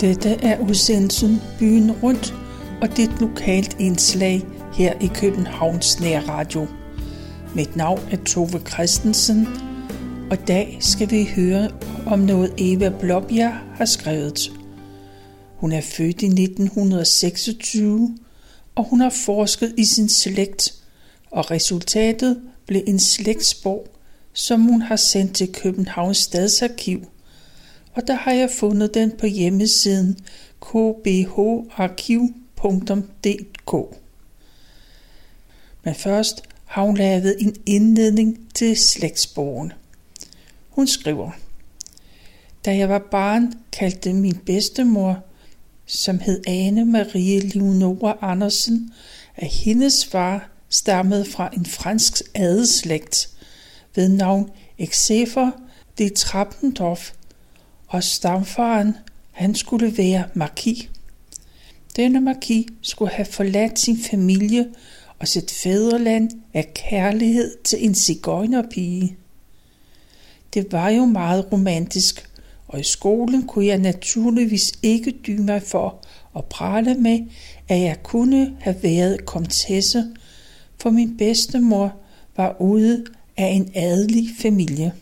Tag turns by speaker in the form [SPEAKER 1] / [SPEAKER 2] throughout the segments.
[SPEAKER 1] Dette er udsendelsen Byen Rundt, og det er et lokalt indslag her i Københavns Nærradio. Mit navn er Tove Christensen, og i dag skal vi høre om noget Eva Blåbjerg har skrevet. Hun er født i 1926, og hun har forsket i sin slægt, og resultatet blev en slægtsbog, som hun har sendt til Københavns Stadsarkiv – og der har jeg fundet den på hjemmesiden kbharkiv.dk. Men først har hun lavet en indledning til slægtsbogen. Hun skriver, Da jeg var barn, kaldte min bedstemor, som hed Ane Marie Leonora Andersen, at hendes far stammede fra en fransk adelslægt ved navn Exefer de Trappendorf og stamfaren, han skulle være marki. Denne marki skulle have forladt sin familie og sit fædreland af kærlighed til en cigøjnerpige. Det var jo meget romantisk, og i skolen kunne jeg naturligvis ikke dybe mig for at prale med, at jeg kunne have været komtesse, for min bedstemor var ude af en adelig familie.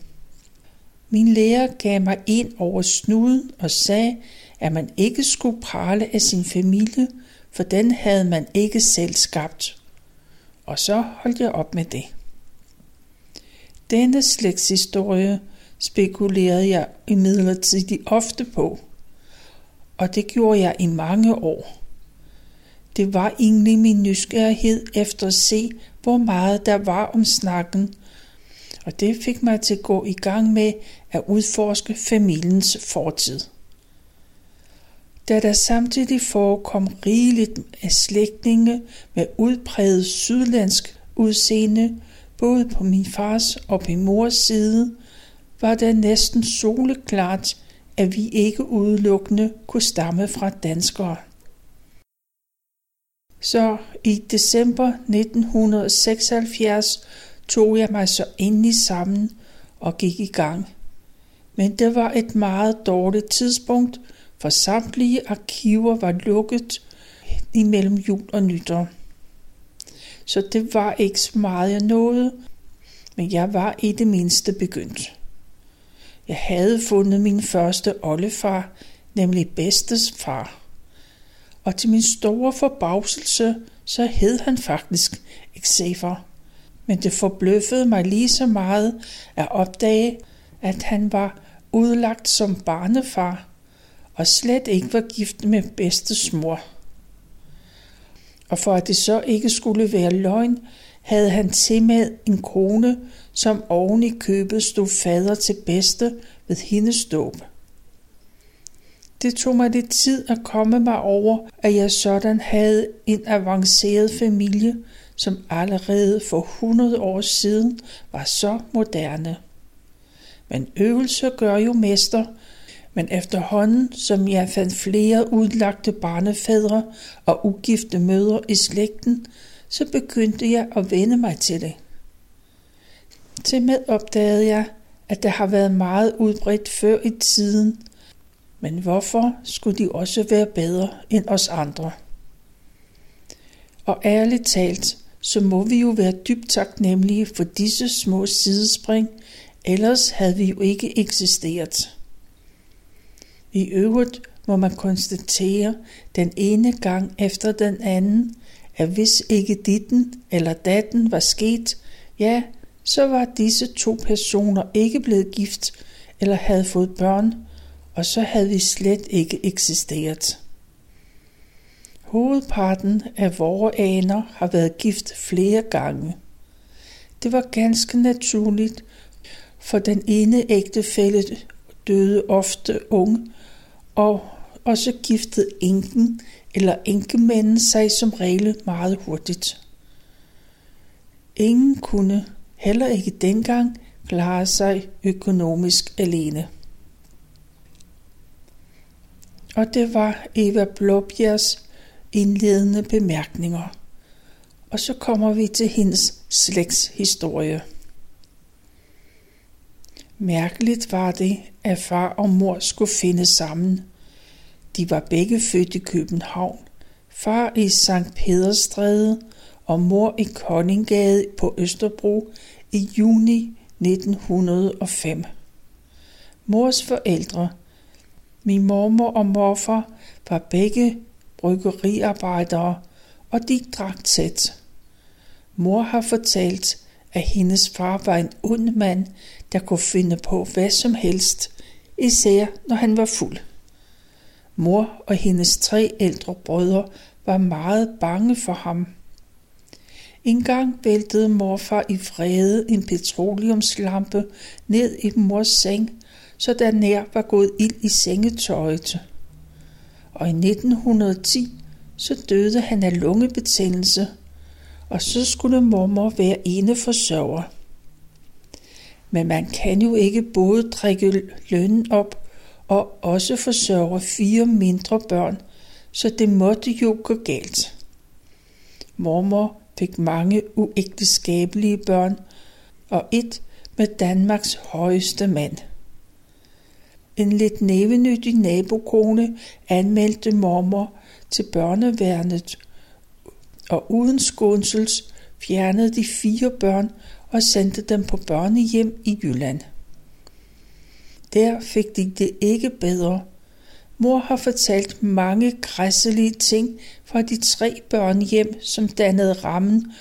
[SPEAKER 1] Min lærer gav mig ind over snuden og sagde, at man ikke skulle prale af sin familie, for den havde man ikke selv skabt. Og så holdt jeg op med det. Denne slægtshistorie spekulerede jeg imidlertid ofte på, og det gjorde jeg i mange år. Det var egentlig min nysgerrighed efter at se, hvor meget der var om snakken, og det fik mig til at gå i gang med at udforske familiens fortid. Da der samtidig forekom rigeligt af slægtninge med udpræget sydlandsk udseende, både på min fars og på mors side, var det næsten soleklart, at vi ikke udelukkende kunne stamme fra danskere. Så i december 1976 tog jeg mig så endelig sammen og gik i gang. Men det var et meget dårligt tidspunkt, for samtlige arkiver var lukket imellem jul og nytår. Så det var ikke så meget jeg nåede, men jeg var i det mindste begyndt. Jeg havde fundet min første oldefar, nemlig bedstes far. Og til min store forbavselse, så hed han faktisk Xaver men det forbløffede mig lige så meget at opdage, at han var udlagt som barnefar og slet ikke var gift med bedstes mor. Og for at det så ikke skulle være løgn, havde han til med en kone, som oven i købet stod fader til bedste ved hendes dåb. Det tog mig lidt tid at komme mig over, at jeg sådan havde en avanceret familie, som allerede for 100 år siden var så moderne. Men øvelse gør jo mester, men efterhånden som jeg fandt flere udlagte barnefædre og ugifte mødre i slægten, så begyndte jeg at vende mig til det. Til med opdagede jeg, at det har været meget udbredt før i tiden, men hvorfor skulle de også være bedre end os andre? Og ærligt talt, så må vi jo være dybt taknemmelige for disse små sidespring, ellers havde vi jo ikke eksisteret. I øvrigt må man konstatere den ene gang efter den anden, at hvis ikke ditten eller datten var sket, ja, så var disse to personer ikke blevet gift eller havde fået børn, og så havde vi slet ikke eksisteret. Hovedparten af vores aner har været gift flere gange. Det var ganske naturligt, for den ene ægtefælle døde ofte ung, og også giftede enken eller enkemanden sig som regel meget hurtigt. Ingen kunne, heller ikke dengang, klare sig økonomisk alene. Og det var Eva Blåbjergs indledende bemærkninger. Og så kommer vi til hendes slægtshistorie. Mærkeligt var det, at far og mor skulle finde sammen. De var begge født i København. Far i Sankt Pederstræde og mor i Koningade på Østerbro i juni 1905. Mors forældre, min mormor og morfar, var begge bryggeriarbejdere, og de drak tæt. Mor har fortalt, at hendes far var en ond mand, der kunne finde på hvad som helst, især når han var fuld. Mor og hendes tre ældre brødre var meget bange for ham. En gang væltede morfar i vrede en petroleumslampe ned i mors seng, så der nær var gået ild i sengetøjet. Og i 1910 så døde han af lungebetændelse, og så skulle mormor være ene forsørger. Men man kan jo ikke både drikke lønnen op og også forsørge fire mindre børn, så det måtte jo gå galt. Mormor fik mange uægteskabelige børn, og et med Danmarks højeste mand. En lidt nævenyttig nabokone anmeldte mormor til børneværnet, og uden skånsels fjernede de fire børn og sendte dem på børnehjem i Jylland. Der fik de det ikke bedre. Mor har fortalt mange græsselige ting fra de tre børn hjem, som dannede rammen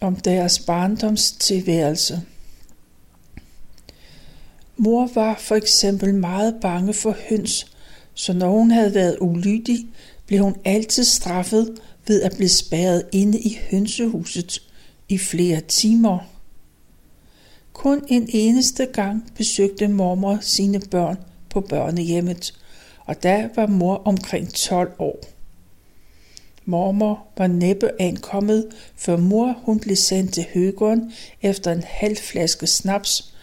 [SPEAKER 1] om deres barndoms tilværelse. Mor var for eksempel meget bange for høns, så når hun havde været ulydig, blev hun altid straffet ved at blive spærret inde i hønsehuset i flere timer. Kun en eneste gang besøgte mormor sine børn på børnehjemmet, og der var mor omkring 12 år. Mormor var næppe ankommet, før mor hun blev sendt til Høgården efter en halv flaske snaps,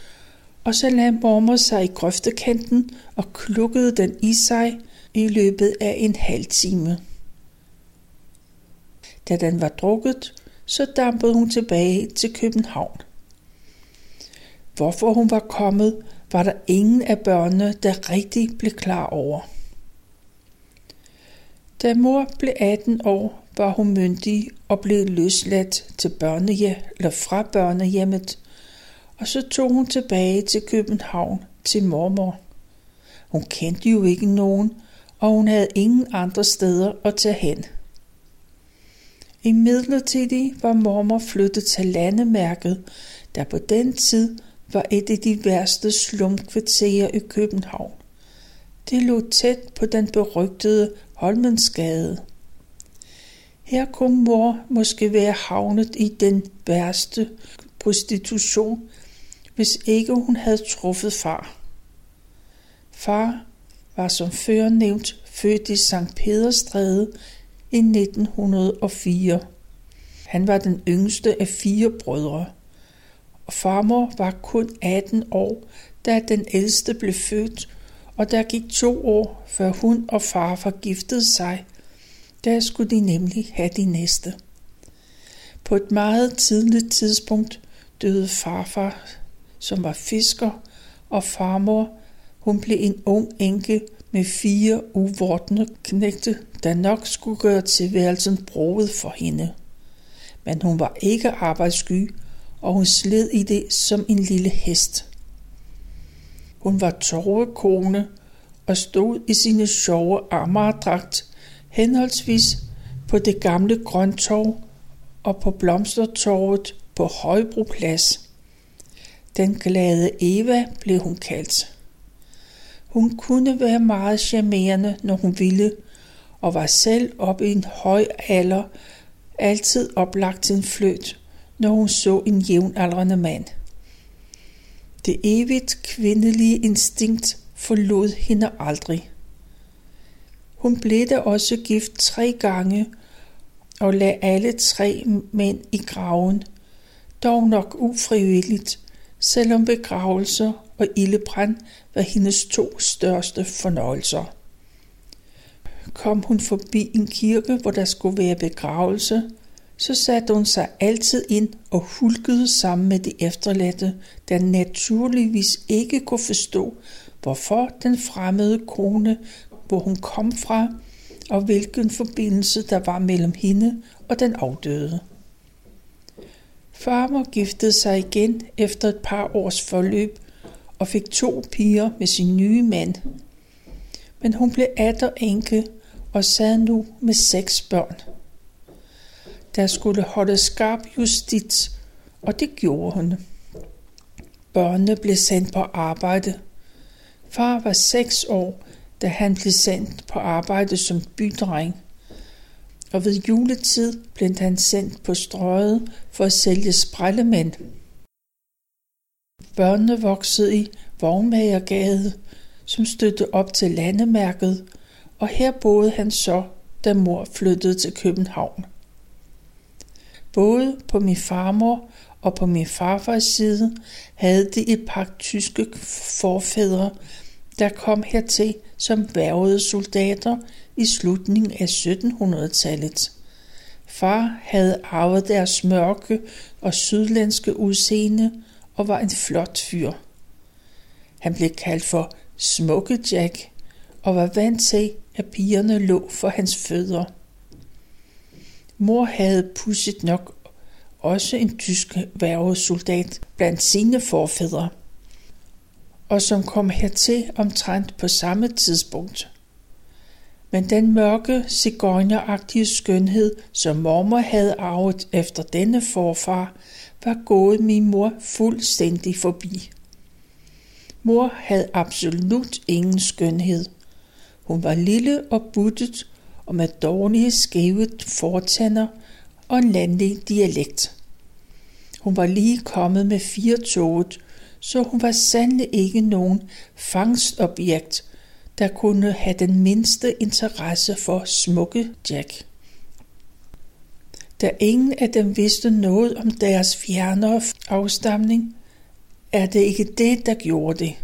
[SPEAKER 1] og så lagde mormor sig i grøftekanten og klukkede den i sig i løbet af en halv time. Da den var drukket, så dampede hun tilbage til København. Hvorfor hun var kommet, var der ingen af børnene, der rigtig blev klar over. Da mor blev 18 år, var hun myndig og blev løsladt til børnehjem, eller fra børnehjemmet, og så tog hun tilbage til København til mormor. Hun kendte jo ikke nogen, og hun havde ingen andre steder at tage hen. I midlertidig var mormor flyttet til landemærket, der på den tid var et af de værste slumkvarterer i København. Det lå tæt på den berygtede Holmensgade. Her kunne mor måske være havnet i den værste prostitution, hvis ikke hun havde truffet far. Far var som før nævnt født i St. Pederstræde i 1904. Han var den yngste af fire brødre, og farmor var kun 18 år, da den ældste blev født, og der gik to år, før hun og far forgiftede sig. Der skulle de nemlig have de næste. På et meget tidligt tidspunkt døde farfar, som var fisker, og farmor, hun blev en ung enke med fire uvortende knægte, der nok skulle gøre tilværelsen broet for hende. Men hun var ikke arbejdssky, og hun sled i det som en lille hest. Hun var torvekone og stod i sine sjove armardragt henholdsvis på det gamle grøntorv og på blomstertorvet på Højbroplads. Den glade Eva blev hun kaldt. Hun kunne være meget charmerende, når hun ville, og var selv op i en høj alder altid oplagt til en fløt, når hun så en jævnaldrende mand. Det evigt kvindelige instinkt forlod hende aldrig. Hun blev da også gift tre gange og lagde alle tre mænd i graven, dog nok ufrivilligt, selvom begravelser og ildebrand var hendes to største fornøjelser. Kom hun forbi en kirke, hvor der skulle være begravelse, så satte hun sig altid ind og hulkede sammen med de efterladte, der naturligvis ikke kunne forstå, hvorfor den fremmede kone hvor hun kom fra, og hvilken forbindelse der var mellem hende og den afdøde. Farmer giftede sig igen efter et par års forløb og fik to piger med sin nye mand. Men hun blev atter enke og sad nu med seks børn. Der skulle holde skarp justits, og det gjorde hun. Børnene blev sendt på arbejde. Far var seks år, da han blev sendt på arbejde som bydreng. Og ved juletid blev han sendt på strøget for at sælge sprællemænd. Børnene voksede i Vognmagergade, som støttede op til landemærket, og her boede han så, da mor flyttede til København. Både på min farmor og på min farfars side havde de et par tyske forfædre, der kom hertil som værvede soldater i slutningen af 1700-tallet. Far havde arvet deres mørke og sydlandske udseende og var en flot fyr. Han blev kaldt for Smukke Jack og var vant til, at pigerne lå for hans fødder. Mor havde pudset nok også en tysk værvesoldat blandt sine forfædre, og som kom hertil omtrent på samme tidspunkt. Men den mørke, cigøjneragtige skønhed, som mormor havde arvet efter denne forfar, var gået min mor fuldstændig forbi. Mor havde absolut ingen skønhed. Hun var lille og buttet og med dårlige skæve fortænder og en landlig dialekt. Hun var lige kommet med fire toget, så hun var sandelig ikke nogen fangstobjekt, der kunne have den mindste interesse for smukke Jack. Da ingen af dem vidste noget om deres fjernere afstamning, er det ikke det, der gjorde det.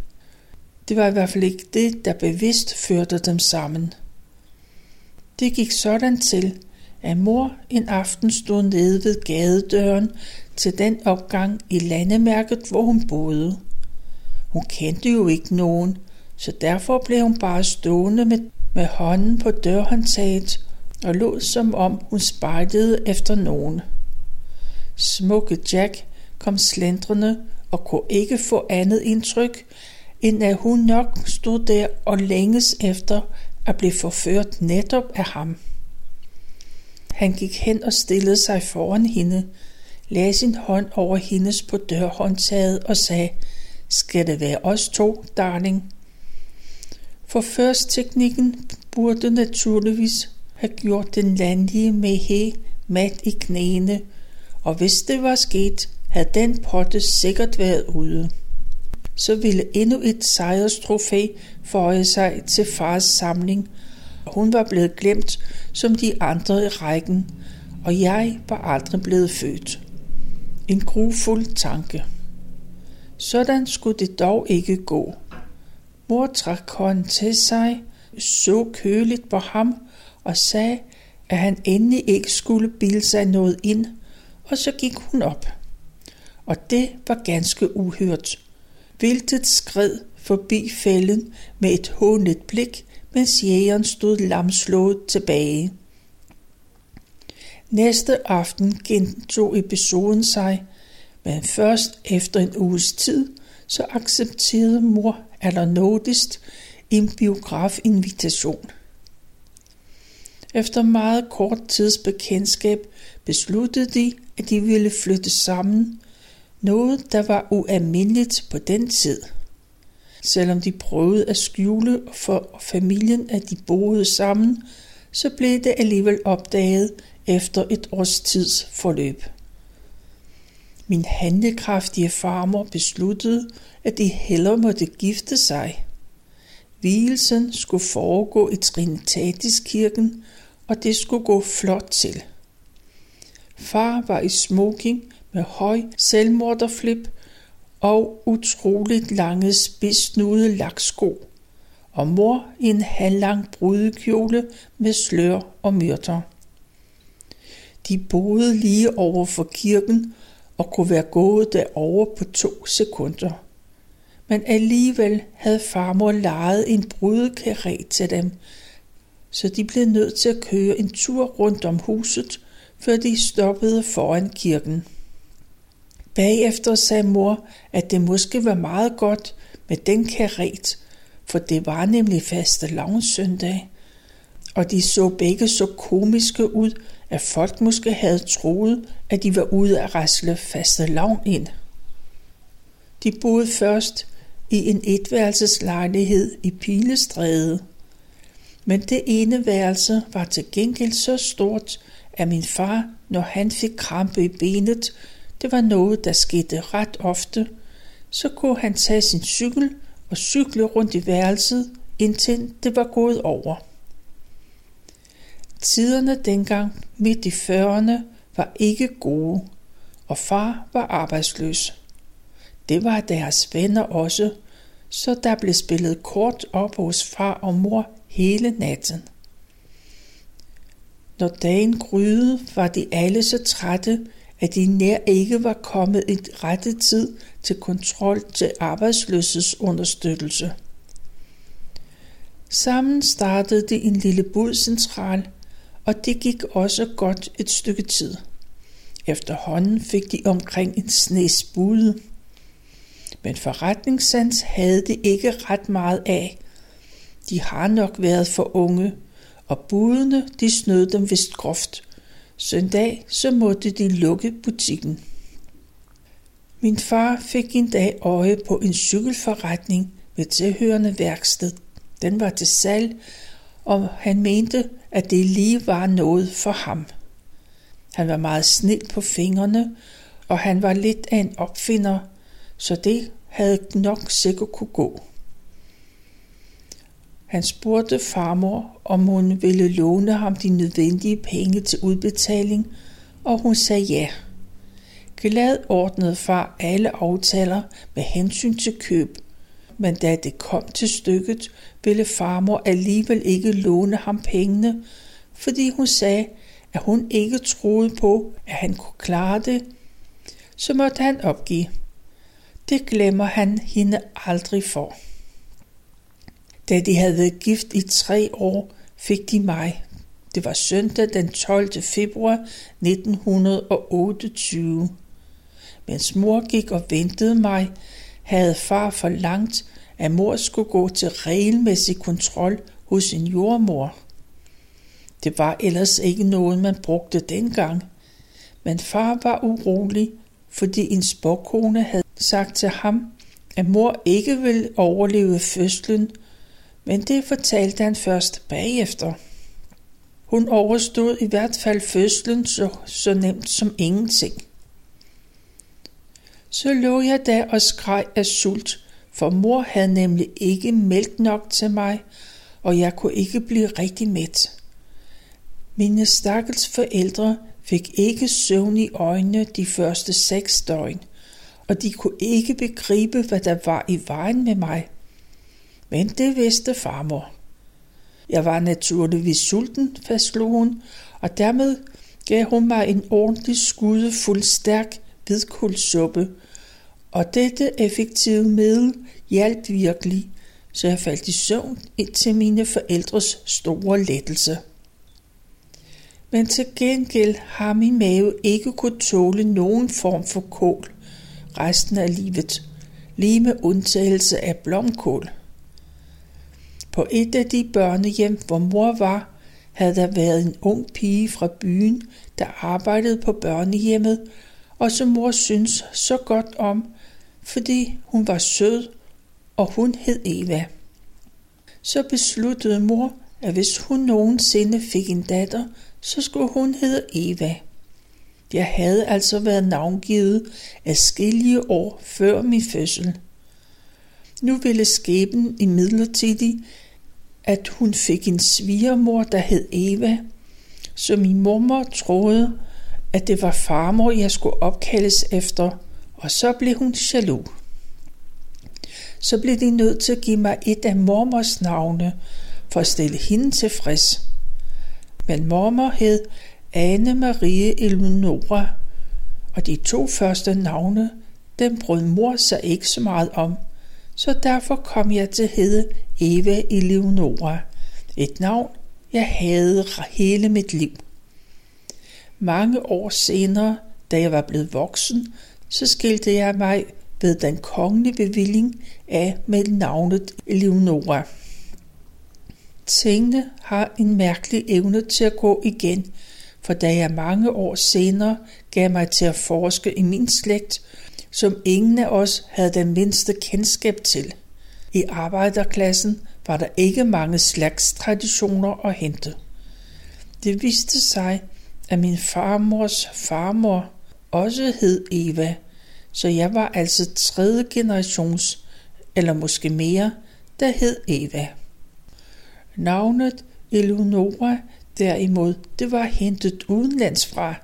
[SPEAKER 1] Det var i hvert fald ikke det, der bevidst førte dem sammen. Det gik sådan til, at mor en aften stod nede ved gadedøren til den opgang i landemærket, hvor hun boede. Hun kendte jo ikke nogen, så derfor blev hun bare stående med, med hånden på dørhåndtaget og lå som om hun spejlede efter nogen. Smukke Jack kom slendrende og kunne ikke få andet indtryk, end at hun nok stod der og længes efter at blive forført netop af ham. Han gik hen og stillede sig foran hende, lagde sin hånd over hendes på dørhåndtaget og sagde, skal det være os to, darling? For først teknikken burde naturligvis have gjort den landlige med he mat i knæene, og hvis det var sket, havde den potte sikkert været ude. Så ville endnu et sejrstrofæ føje sig til fars samling, og hun var blevet glemt som de andre i rækken, og jeg var aldrig blevet født. En grufuld tanke. Sådan skulle det dog ikke gå. Mor trak hånden til sig, så køligt på ham og sagde, at han endelig ikke skulle bilde sig noget ind, og så gik hun op. Og det var ganske uhørt. Viltet skred forbi fælden med et hånet blik, mens jægeren stod lamslået tilbage. Næste aften gentog episoden sig, men først efter en uges tid, så accepterede mor allernådigst en biografinvitation. Efter meget kort tids bekendtskab besluttede de, at de ville flytte sammen, noget der var ualmindeligt på den tid. Selvom de prøvede at skjule for familien, at de boede sammen, så blev det alligevel opdaget efter et års tids forløb. Min handlekraftige farmor besluttede, at de hellere måtte gifte sig. Vielsen skulle foregå i Trinitatiskirken, og det skulle gå flot til. Far var i smoking med høj selvmorderflip og utroligt lange spidsnude laksko, og mor i en halvlang brudekjole med slør og myrter. De boede lige over for kirken og kunne være gået derover på to sekunder. Men alligevel havde farmor lejet en brudekaret til dem, så de blev nødt til at køre en tur rundt om huset, før de stoppede foran kirken. Bagefter sagde mor, at det måske var meget godt med den karet, for det var nemlig faste søndag, og de så begge så komiske ud, at folk måske havde troet, at de var ude at rasle faste lavn ind. De boede først i en etværelseslejlighed i Pilestræde, men det ene værelse var til gengæld så stort, at min far, når han fik krampe i benet, det var noget, der skete ret ofte, så kunne han tage sin cykel og cykle rundt i værelset, indtil det var gået over. Tiderne dengang midt i 40'erne var ikke gode, og far var arbejdsløs. Det var deres venner også, så der blev spillet kort op hos far og mor hele natten. Når dagen gryede, var de alle så trætte, at de nær ikke var kommet i rette tid til kontrol til arbejdsløshedsunderstøttelse. Sammen startede de en lille budcentral, og det gik også godt et stykke tid. Efterhånden fik de omkring en snes bude. Men forretningssans havde de ikke ret meget af. De har nok været for unge, og budene de snød dem vist groft. Søndag så måtte de lukke butikken. Min far fik en dag øje på en cykelforretning med tilhørende værksted. Den var til salg, og han mente, at det lige var noget for ham. Han var meget snil på fingrene, og han var lidt af en opfinder, så det havde nok sikkert kunne gå. Han spurgte farmor, om hun ville låne ham de nødvendige penge til udbetaling, og hun sagde ja. Glad ordnede far alle aftaler med hensyn til køb, men da det kom til stykket, ville farmor alligevel ikke låne ham pengene, fordi hun sagde, at hun ikke troede på, at han kunne klare det, så måtte han opgive. Det glemmer han hende aldrig for. Da de havde været gift i tre år, fik de mig. Det var søndag den 12. februar 1928. Mens mor gik og ventede mig, havde far forlangt, at mor skulle gå til regelmæssig kontrol hos sin jordmor. Det var ellers ikke noget, man brugte dengang. Men far var urolig, fordi en sporkone havde sagt til ham, at mor ikke ville overleve fødslen, men det fortalte han først bagefter. Hun overstod i hvert fald fødslen så, så nemt som ingenting. Så lå jeg der og skreg af sult, for mor havde nemlig ikke mælk nok til mig, og jeg kunne ikke blive rigtig mæt. Mine stakkels forældre fik ikke søvn i øjnene de første seks døgn, og de kunne ikke begribe, hvad der var i vejen med mig. Men det vidste farmor. Jeg var naturligvis sulten, fastslog hun, og dermed gav hun mig en ordentlig skude fuld stærk hvidkulsuppe, og dette effektive middel hjalp virkelig, så jeg faldt i søvn til mine forældres store lettelse. Men til gengæld har min mave ikke kunne tåle nogen form for kål resten af livet, lige med undtagelse af blomkål. På et af de børnehjem, hvor mor var, havde der været en ung pige fra byen, der arbejdede på børnehjemmet, og som mor synes så godt om, fordi hun var sød, og hun hed Eva. Så besluttede mor, at hvis hun nogensinde fik en datter, så skulle hun hedde Eva. Jeg havde altså været navngivet af år før min fødsel. Nu ville skæben i midlertidig, at hun fik en svigermor, der hed Eva, så min mormor troede, at det var farmor, jeg skulle opkaldes efter, og så blev hun jaloux. Så blev de nødt til at give mig et af mormors navne, for at stille hende tilfreds. Men mormor hed Anne Marie Eleonora, og de to første navne, dem brød mor sig ikke så meget om, så derfor kom jeg til at hedde Eva Eleonora, et navn, jeg havde hele mit liv. Mange år senere, da jeg var blevet voksen, så skilte jeg mig ved den kongelige bevilling af med navnet Eleonora. Tingene har en mærkelig evne til at gå igen, for da jeg mange år senere gav mig til at forske i min slægt, som ingen af os havde den mindste kendskab til. I arbejderklassen var der ikke mange slags traditioner at hente. Det viste sig, at min farmors farmor også hed Eva, så jeg var altså tredje generations, eller måske mere, der hed Eva. Navnet Eleonora derimod, det var hentet udenlands fra.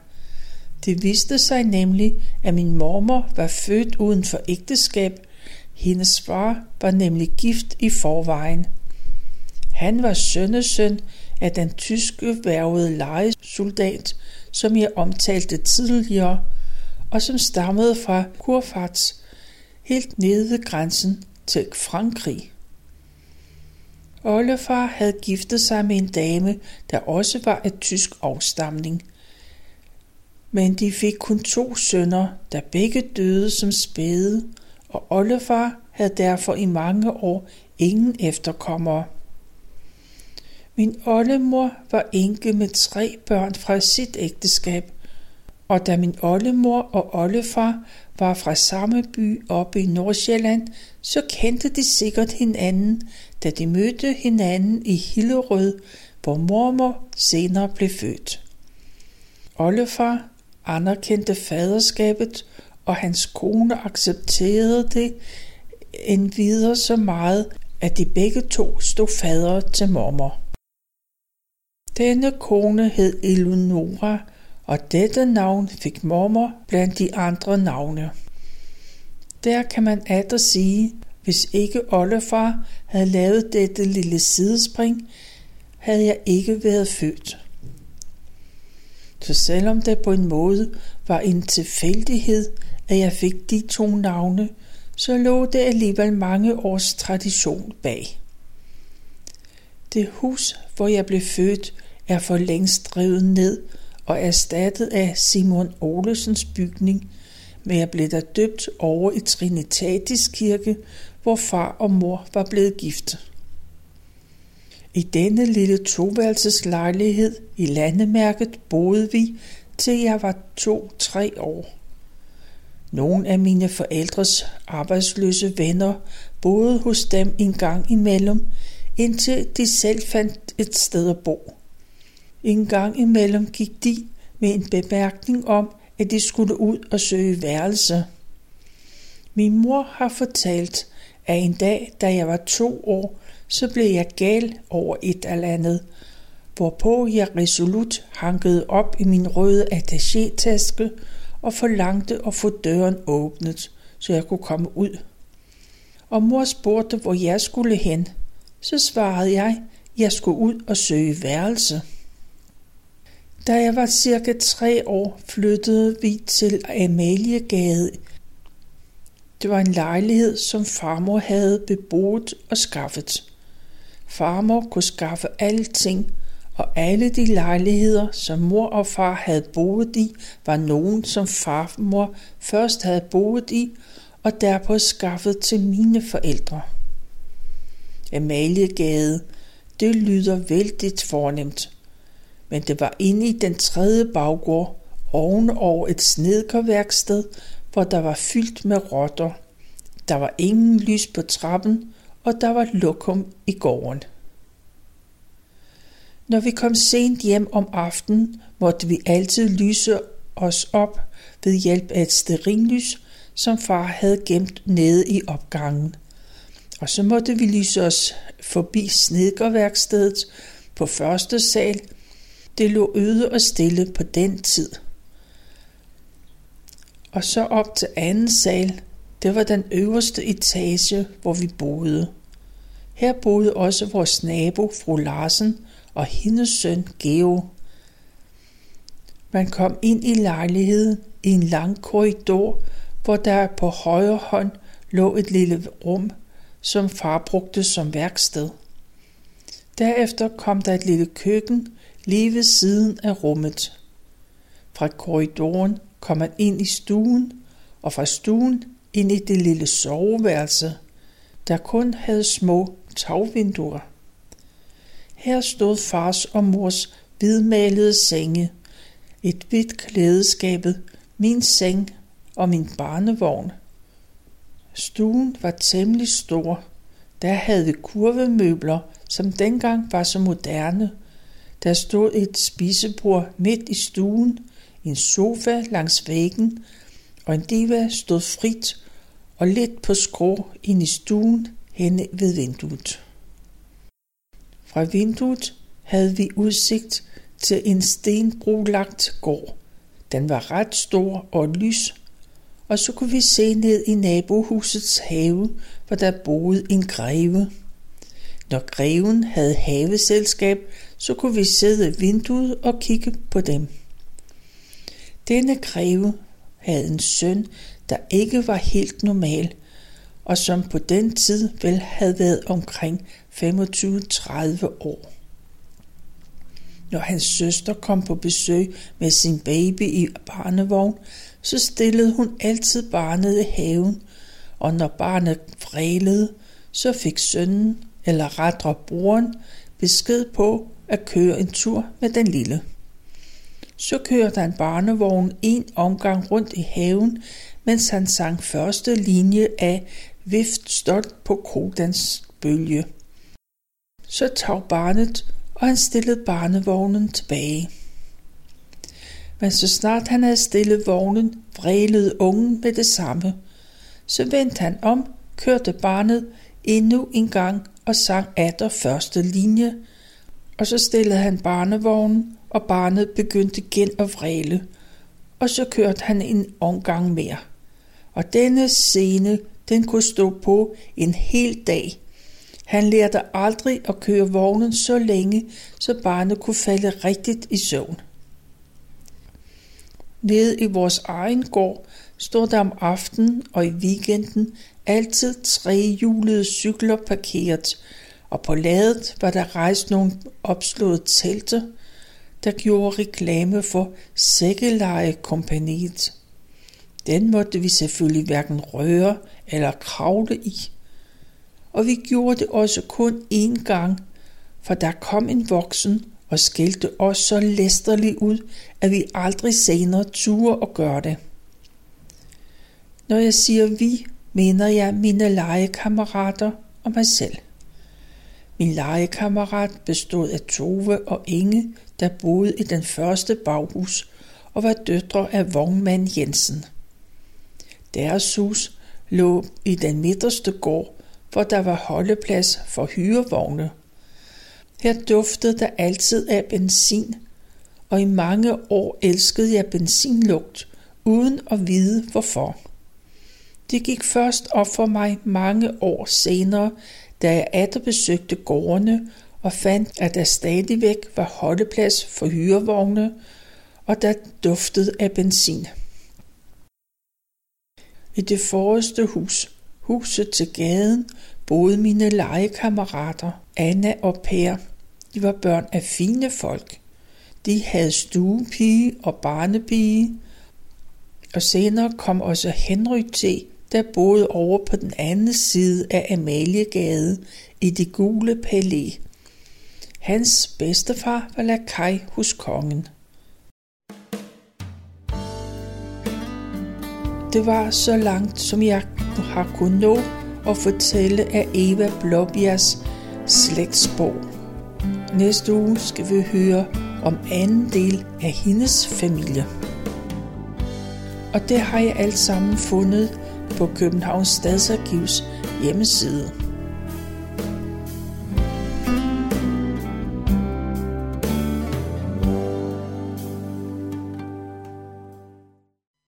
[SPEAKER 1] Det viste sig nemlig, at min mormor var født uden for ægteskab. Hendes far var nemlig gift i forvejen. Han var sønnesøn af den tyske værvede lejesoldat, som jeg omtalte tidligere, og som stammede fra Kurfats helt nede ved grænsen til Frankrig. Oldefar havde giftet sig med en dame, der også var af tysk afstamning. Men de fik kun to sønner, der begge døde som spæde, og oldefar havde derfor i mange år ingen efterkommere. Min oldemor var enke med tre børn fra sit ægteskab, og da min oldemor og oldefar var fra samme by oppe i Nordsjælland, så kendte de sikkert hinanden, da de mødte hinanden i Hillerød, hvor mormor senere blev født. Ollefar anerkendte faderskabet, og hans kone accepterede det endvidere så meget, at de begge to stod fader til mormor. Denne kone hed Eleonora, og dette navn fik mormor blandt de andre navne. Der kan man atter sige, hvis ikke oldefar havde lavet dette lille sidespring, havde jeg ikke været født. Så selvom det på en måde var en tilfældighed, at jeg fik de to navne, så lå det alligevel mange års tradition bag. Det hus, hvor jeg blev født, er for længst revet ned og erstattet af Simon Olesens bygning, men jeg blev der døbt over i Trinitatis kirke, hvor far og mor var blevet gift. I denne lille toværelseslejlighed i landemærket boede vi, til jeg var to-tre år. Nogle af mine forældres arbejdsløse venner boede hos dem en gang imellem, indtil de selv fandt et sted at bo. En gang imellem gik de med en bemærkning om, at de skulle ud og søge værelse. Min mor har fortalt, at en dag, da jeg var to år, så blev jeg gal over et eller andet, hvorpå jeg resolut hankede op i min røde attaché-taske og forlangte at få døren åbnet, så jeg kunne komme ud. Og mor spurgte, hvor jeg skulle hen. Så svarede jeg, jeg skulle ud og søge værelse. Da jeg var cirka tre år, flyttede vi til Amaliegade. Det var en lejlighed, som farmor havde beboet og skaffet. Farmor kunne skaffe alting, og alle de lejligheder, som mor og far havde boet i, var nogen, som farmor først havde boet i, og derpå skaffet til mine forældre. Amaliegade, det lyder vældigt fornemt men det var inde i den tredje baggård, oven over et snedkerværksted, hvor der var fyldt med rotter. Der var ingen lys på trappen, og der var lokum i gården. Når vi kom sent hjem om aftenen, måtte vi altid lyse os op ved hjælp af et sterinlys, som far havde gemt nede i opgangen. Og så måtte vi lyse os forbi snedkerværkstedet på første sal, det lå øde og stille på den tid. Og så op til anden sal, det var den øverste etage, hvor vi boede. Her boede også vores nabo, fru Larsen, og hendes søn, Geo. Man kom ind i lejligheden i en lang korridor, hvor der på højre hånd lå et lille rum, som far brugte som værksted. Derefter kom der et lille køkken lige ved siden af rummet. Fra korridoren kom man ind i stuen, og fra stuen ind i det lille soveværelse, der kun havde små tagvinduer. Her stod fars og mors hvidmalede senge, et hvidt klædeskabet, min seng og min barnevogn. Stuen var temmelig stor. Der havde vi kurvemøbler, som dengang var så moderne. Der stod et spisebord midt i stuen, en sofa langs væggen, og en diva stod frit og lidt på skrå ind i stuen henne ved vinduet. Fra vinduet havde vi udsigt til en stenbrolagt gård. Den var ret stor og lys, og så kunne vi se ned i nabohusets have, hvor der boede en greve. Når greven havde haveselskab, så kunne vi sidde i vinduet og kigge på dem. Denne greve havde en søn, der ikke var helt normal, og som på den tid vel havde været omkring 25-30 år. Når hans søster kom på besøg med sin baby i barnevogn, så stillede hun altid barnet i haven, og når barnet vrælede, så fik sønnen, eller rettere broren, besked på at køre en tur med den lille. Så kører der en barnevogn en omgang rundt i haven, mens han sang første linje af Vift stolt på Kodans bølge. Så tog barnet, og han stillede barnevognen tilbage. Men så snart han havde stillet vognen, vrælede ungen med det samme. Så vendte han om, kørte barnet endnu en gang og sang atter første linje, og så stillede han barnevognen, og barnet begyndte igen at vræle, og så kørte han en omgang mere. Og denne scene, den kunne stå på en hel dag. Han lærte aldrig at køre vognen så længe, så barnet kunne falde rigtigt i søvn. Nede i vores egen gård stod der om aftenen og i weekenden altid trehjulede cykler parkeret, og på ladet var der rejst nogle opslåede telte, der gjorde reklame for sækkelejekompaniet. Den måtte vi selvfølgelig hverken røre eller kravle i. Og vi gjorde det også kun én gang, for der kom en voksen og skældte os så læsterligt ud, at vi aldrig senere turde at gøre det. Når jeg siger vi, mener jeg mine legekammerater og mig selv. Min legekammerat bestod af Tove og Inge, der boede i den første baghus og var døtre af vognmand Jensen. Deres hus lå i den midterste gård, hvor der var holdeplads for hyrevogne. Her duftede der altid af benzin, og i mange år elskede jeg benzinlugt, uden at vide hvorfor. Det gik først op for mig mange år senere, da jeg atter besøgte gårdene og fandt, at der stadigvæk var holdeplads for hyrevogne, og der duftede af benzin. I det forreste hus, huset til gaden, boede mine legekammerater, Anna og Per. De var børn af fine folk. De havde stuepige og barnepige, og senere kom også Henry til, der boede over på den anden side af Amaliegade i det gule palæ. Hans bedstefar var lakaj hos kongen. Det var så langt, som jeg har kunnet nå at fortælle af Eva Blåbjergs slægtsbog. Næste uge skal vi høre om anden del af hendes familie. Og det har jeg alt sammen fundet på Københavns Stadsarkivs hjemmeside.